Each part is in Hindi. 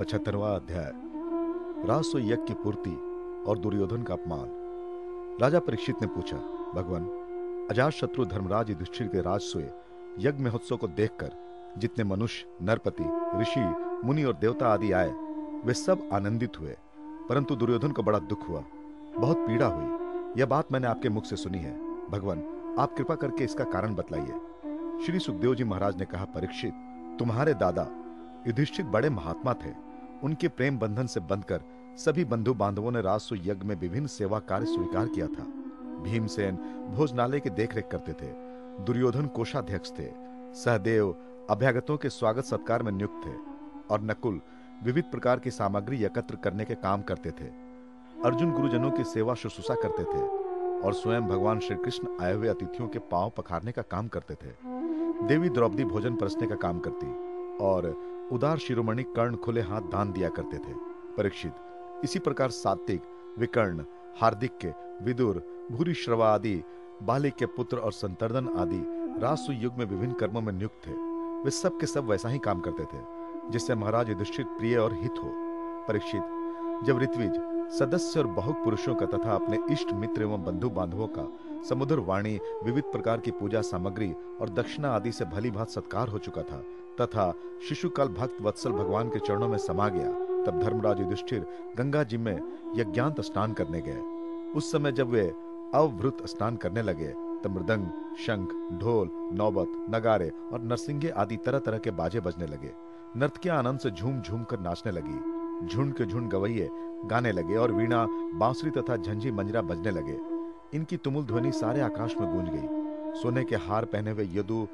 पचहत्तरवा अध्याय। राजस्व यज्ञ की पूर्ति और दुर्योधन का अपमान। राजा परीक्षित ने पूछा, भगवान, अजात शत्रु धर्मराज युधिष्ठिर के राजस्व यज्ञ महोत्सव को देखकर जितने मनुष्य, नरपति, ऋषि, मुनि और देवता आदि आए, वे सब आनंदित हुए। परंतु दुर्योधन को बड़ा दुख हुआ। बहुत पीड़ा हुई। यह बात मैंने आपके मुख से सुनी है। भगवान, आप कृपा करके इसका कारण बतलाइए। श्री सुखदेव जी महाराज ने कहा, परीक्षित, तुम्हारे दादा युधिष्ठिर बड़े महात्मा थे। उनके प्रेम बंधन से बंधकर सभी बंधु बांधवों ने राजस्व यज्ञ में विभिन्न सेवा कार्य स्वीकार किया था। भीमसेन भोजनालय की देखरेख करते थे। दुर्योधन कोषाध्यक्ष थे। सहदेव अभ्यागतों के स्वागत सत्कार में नियुक्त थे और नकुल विविध प्रकार की सामग्री एकत्र करने के काम करते थे। अर्जुन गुरुजनों की सेवा शुश्रूषा करते थे और स्वयं भगवान श्री कृष्ण आए हुए अतिथियों के पाँव पखारने का काम करते थे। देवी द्रौपदी भोजन परसने का काम करती और उदार शिरोमणि कर्ण खुले हाथ दान दिया करते थे। परीक्षित, इसी प्रकार सात्विक, विकर्ण हार्दिक विदुर भूरी श्रवा आदि बालिक के पुत्र और संतर्दन आदि रासु युग में विभिन्न कर्मों में नियुक्त थे। वे सब के सब वैसा ही काम करते थे, जिससे महाराज युधिष्ठिर प्रिय और हित हो। परीक्षित, जब ऋत्विज, सदस्य और बहुत पुरुषों का तथा अपने इष्ट मित्र एवं बंधु बांधवों का समुद्र, वाणी, विविध प्रकार की पूजा सामग्री और दक्षिणा आदि से भली भात सत्कार हो चुका था। तथा शिशुकाल भक्त वत्सल भगवान के चरणों में समा गया, तब धर्मराज युधिष्ठिर गंगा जी में यज्ञांत स्नान करने गए। उस समय जब वे अवभृत स्नान करने लगे, तब मृदंग, शंख, ढोल, नौबत, नगारे और नरसिंगे आदि तरह तरह के बाजे बजने लगे। नर्तकियाँ आनंद से झूम झूम कर नाचने लगी, झुंड के झुंड गवैये गाने लगे और वीणा, बांसुरी तथा झंझी मंजरा बजने लगे। इनकी तुमुल ध्वनि सारे आकाश में गूंज गई। सोने के हार पहने हुए यदु,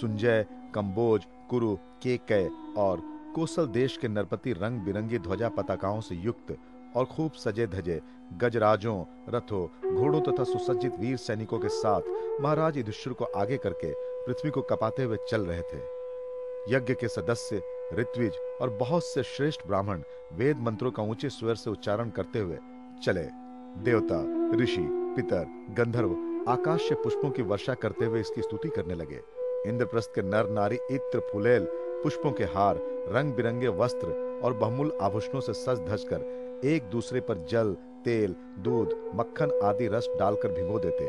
सुंजय, कंबोज, कुरु, केकय और कोसल देश के नरपति रंग बिरंगी ध्वजा पताकाओं से युक्त और खूब सजे धजे गजराजों, रथों, घोड़ों तथा सुसज्जित वीर सैनिकों के साथ महाराज युधिष्ठिर को आगे करके पृथ्वी को कपाते हुए चल रहे थे। यज्ञ के सदस्य, ऋत्विज और बहुत से श्रेष्ठ ब्राह्मण वेद मंत्रों का ऊँचे स्वर से उच्चारण करते हुए चले। देवता, ऋषि पितर, गंधर्व आकाश से पुष्पों की वर्षा करते हुए इसकी स्तुति करने लगे। इंद्रप्रस्थ के नर नारी इत्र फुलेल, पुष्पों के हार रंग बिरंगे वस्त्र और बहुमूल आभूषणों से सज धज कर एक दूसरे पर जल, तेल, दूध, मक्खन आदि रस डालकर भिगो देते,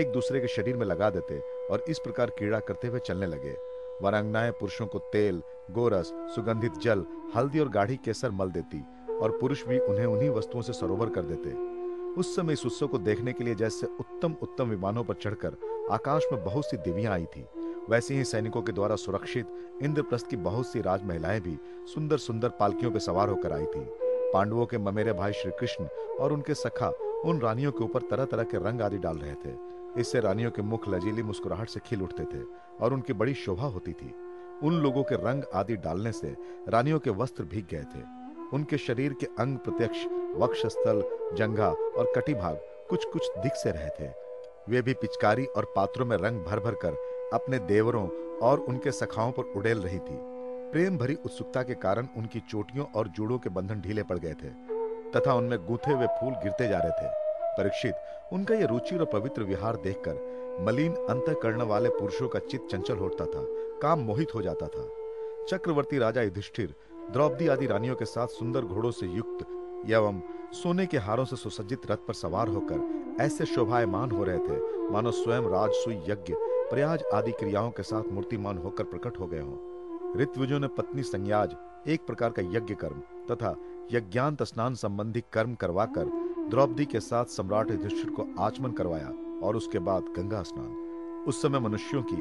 एक दूसरे के शरीर में लगा देते और इस प्रकार कीड़ा करते हुए चलने लगे। वरांगनाएँ पुरुषों को तेल, गोरस, सुगंधित जल, हल्दी और गाढ़ी केसर मल देती और पुरुष भी उन्हें उन्हीं वस्तुओं से सरोवर कर देते। उस समय इस उत्सव को देखने के लिए जैसे उत्तम उत्तम विमानों पर चढ़कर आकाश में बहुत सी देवियाँ आई थी। वैसे ही सैनिकों के द्वारा सुरक्षित इंद्रप्रस्थ की बहुत सी राज महिलाएँ भी सुंदर सुंदर पालकियों पर सवार होकर आई थी। पांडवों के ममेरे भाई श्री कृष्ण और उनके सखा उन रानियों के ऊपर तरह तरह के रंग आदि डाल रहे थे। इससे रानियों के मुख लजीली मुस्कुराहट से खिल उठते थे और उनकी बड़ी शोभा होती थी। उन लोगों के रंग आदि डालने से रानियों के वस्त्र भीग गए थे। उनके शरीर के अंग प्रत्यक्ष, वक्षस्थल, जंघा और कटिभाग कुछ कुछ दिख से रहे थे। वे भी पिचकारी और पात्रों में रंग भर भर कर अपने देवरों और उनके सखाओं पर उड़ेल रही थी। प्रेम भरी उत्सुकता के कारण उनकी चोटियों और जूड़ों के बंधन ढीले पड़ गए थे, तथा उनमें गूंथे हुए फूल गिरते जा रहे थे। परीक्षित, उनका यह रुचि और पवित्र विहार देखकर मलिन अंत करने वाले पुरुषों का चित्त चंचल होता था, काम मोहित हो जाता था। चक्रवर्ती राजा युधिष्ठिर द्रौपदी आदि रानियों के साथ सुंदर घोड़ों से युक्त एवं सोने के हारों से सुसज्जित रथ पर सवार होकर ऐसे शोभायमान हो रहे थे, मानो स्वयं राजसुई यज्ञ, प्रयाज आदि क्रियाओं के साथ मूर्तिमान होकर प्रकट हो गए हों। ऋत्विजों ने पत्नी संयाज एक प्रकार का यज्ञ कर्म तथा यज्ञांत स्नान संबंधी कर्म करवाकर द्रौपदी के साथ सम्राट युधिष्ठिर को आचमन करवाया और उसके बाद गंगा स्नान। उस समय मनुष्यों की,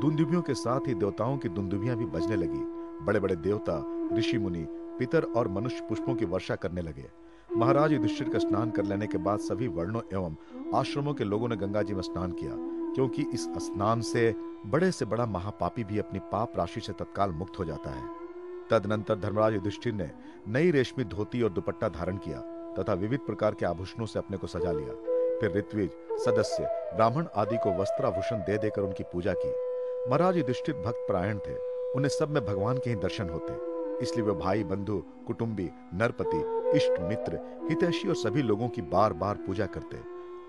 दुंदुभियों के साथ ही देवताओं की दुंदुभियाँ भी बजने लगी। बड़े बड़े देवता ऋषि मुनि पितर और मनुष्य पुष्पों की वर्षा करने लगे। महाराज युधिष्ठिर का स्नान कर लेने के बाद सभी वर्णों एवं आश्रमों के लोगों ने गंगा जी में स्नान किया, क्योंकि इस स्नान से बड़े से बड़ा महापापी भी अपनी पाप राशि से तत्काल मुक्त हो जाता है। तदनंतर धर्मराज युधिष्ठिर ने नई रेशमी धोती और दुपट्टा धारण किया तथा विविध प्रकार के आभूषणों से अपने को सजा लिया। फिर ऋत्विज, सदस्य, ब्राह्मण आदि को वस्त्राभूषण दे देकर उनकी पूजा की। महाराज युधिष्ठिर भक्त परायण थे, उन्हें सब में भगवान के ही दर्शन होते। इसलिए वे भाई, बंधु, कुटुंबी, नरपति, इष्ट मित्र, हितैषी और सभी लोगों की बार बार पूजा करते।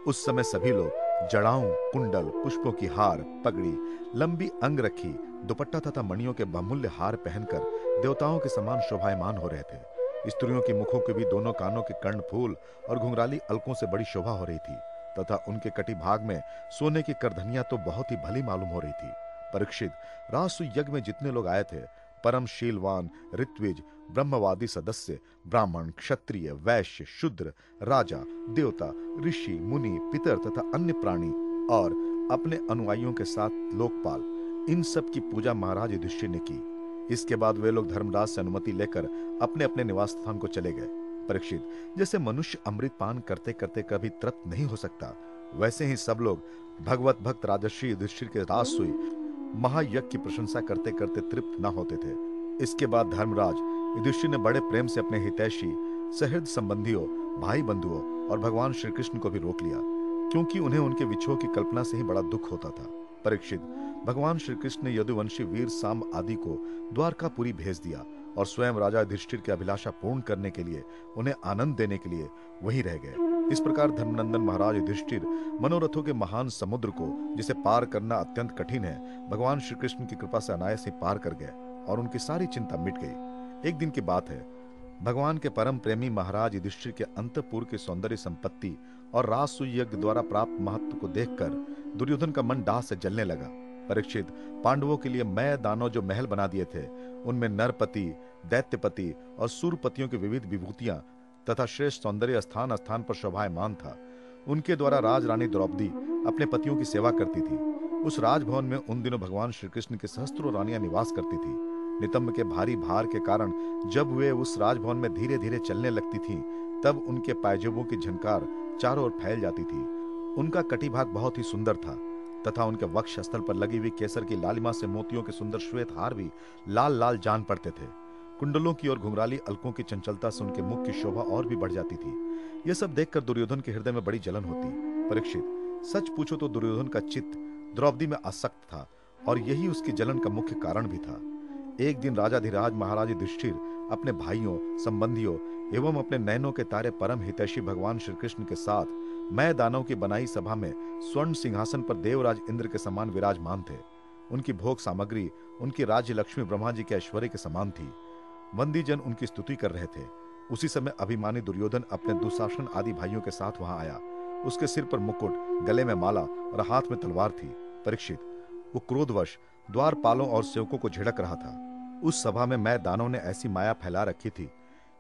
उस समय सभी लोग जड़ाओं कुंडल, पुष्पों की हार, पगड़ी, लंबी अंग रखी, दुपट्टा तथा मणियों के बहुमूल्य हार पहनकर देवताओं के समान शोभायमान हो रहे थे। स्त्रियों के मुखों के भी दोनों कानों के कर्ण फूल और घुंघराली अलकों से बड़ी शोभा हो रही थी, तथा उनके कटी भाग में सोने की करधनिया तो बहुत ही भली मालूम हो रही थी। परीक्षित रासु यज्ञ में जितने लोग आए थे परम शीलवान ऋत्विज, ब्रह्मवादी सदस्य, ब्राह्मण, क्षत्रिय, वैश्य, शूद्र, राजा, देवता, ऋषि, मुनि, पितर तथा अन्य प्राणी और अपने अनुयायियों के साथ लोकपाल। इन सब की पूजा महाराज युधिष्ठिर ने की। इसके बाद वे लोग धर्मराज से अनुमति लेकर अपने अपने निवास स्थान को चले गए। परीक्षित, जैसे मनुष्य अमृत पान करते करते कभी तृप्त नहीं हो सकता, वैसे ही सब लोग भगवत भक्त राजर्षि युधिष्ठिर के राज सुई महायज्ञ की प्रशंसा करते करते तृप्त न होते थे। इसके बाद धर्मराज युधिष्ठिर ने बड़े प्रेम से अपने हितैषी सहृद संबंधियों भाई बंधुओं और भगवान श्री कृष्ण को भी रोक लिया, क्योंकि उन्हें उनके विछोह की कल्पना से ही बड़ा दुख होता था। परीक्षित, भगवान श्री कृष्ण ने यदुवंशी वीर साम आदि को द्वारकापुरी भेज दिया और स्वयं राजा युधिष्ठिर की अभिलाषा पूर्ण करने के लिए, उन्हें आनंद देने के लिए वहीं रह गए। इस प्रकार धर्मनंदन महाराज युधिष्ठिर मनोरथों के महान समुद्र को, जिसे पार करना अत्यंत कठिन है, भगवान श्री कृष्ण की कृपा से अनायास ही पार कर गए और उनकी सारी चिंता मिट गई। एक दिन की बात है। भगवान के परम प्रेमी महाराज युधिष्ठिर के अंतपुर की सौंदर्य संपत्ति और रासु यज्ञ द्वारा प्राप्त महत्व को देखकर दुर्योधन का मन दाह से जलने लगा। परीक्षित, पांडवों के लिए मैं दानव जो महल बना दिए थे, उनमें नरपति, दैत्यपति और सूरपतियों की विविध विभूतियाँ तथा श्रेष्ठ सौंदर्य स्थान स्थान पर शोभायमान था। उनके द्वारा राज रानी द्रौपदी अपने पतियों की सेवा करती थी। उस राजभवन में उन दिनों भगवान श्री कृष्ण की सहस्त्रों रानियाँ निवास करती थी। नितंब के भारी भार के कारण जब वे उस राजभवन में धीरे धीरे चलने लगती थी, तब उनके पायजेबों की झनकार चारों ओर फैल जाती थी। उनका कटिभाग बहुत ही सुंदर था, तथा उनके वक्ष स्थल पर लगी हुई केसर की लालिमा से मोतियों के सुंदर श्वेत हार भी लाल लाल जान पड़ते थे। कुंडलों की और घुंघराली अलकों की चंचलता से उनके मुख की शोभा और भी बढ़ जाती थी। यह सब देखकर दुर्योधन के हृदय में बड़ी जलन होती। परीक्षित, सच पूछो तो दुर्योधन का चित्त द्रौपदी में आसक्त था और यही उसकी जलन का मुख्य कारण भी था। एक दिन राजा धीराज महाराज युधिष्ठिर अपने भाइयों, संबंधियों एवं अपने नयनों के तारे परम हितैषी भगवान श्री कृष्ण के साथ मैं दानव की बनाई सभा में स्वर्ण सिंहासन पर देवराज इंद्र के समान विराजमान थे। उनकी भोग सामग्री, उनकी राज्य लक्ष्मी ब्रह्मा जी के ऐश्वर्य के समान थी। वंदी जन उनकी स्तुति कर रहे थे। उसी समय अभिमानी दुर्योधन अपने दुशासन आदि भाइयों के साथ वहाँ आया। उसके सिर पर मुकुट, गले में माला और हाथ में तलवार थी। परीक्षित, वो क्रोधवश द्वारपालों और सेवकों को झिड़क रहा था। उस सभा में मैं दानव ने ऐसी माया फैला रखी थी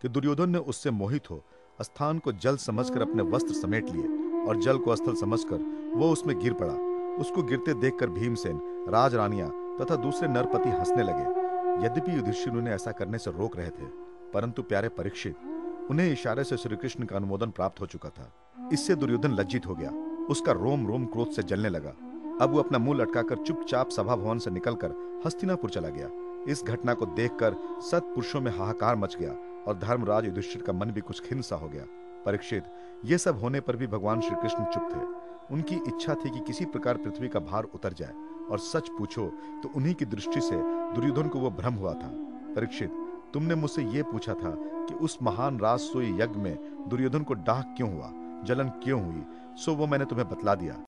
कि दुर्योधन ने उससे मोहित हो, स्थान को जल समझकर अपने वस्त्र समेट लिए और जल को स्थल समझकर वो उसमें गिर पड़ा। उसको गिरते देखकर भीमसेन राज रानिया तथा दूसरे नरपति हंसने लगे। यद्यपि युधिष्ठिर उन्हें ऐसा करने से रोक रहे थे, परंतु प्यारे परीक्षित, उन्हें इशारे से श्री कृष्ण का अनुमोदन प्राप्त हो चुका था। इससे दुर्योधन लज्जित हो गया। उसका रोम रोम क्रोध से जलने लगा। अब वो अपना मुँह लटकाकर चुपचाप सभा भवन से निकलकर हस्तिनापुर चला गया। इस घटना को देखकर सत पुरुषों में हाहाकार मच गया और धर्मराज युधिष्ठिर का मन भी कुछ खिन्न सा हो गया। परीक्षित, ये सब होने पर भी भगवान श्री कृष्ण चुप थे। उनकी इच्छा थी कि किसी प्रकार पृथ्वी का भार उतर जाए। और सच पूछो तो उन्हीं की दृष्टि से दुर्योधन को वो भ्रम हुआ था। परीक्षित, तुमने मुझसे ये पूछा था कि उस महान राजसोई यज्ञ में दुर्योधन को डाक क्यों हुआ? जलन क्यों हुई? सो वो मैंने तुम्हें बतला दिया।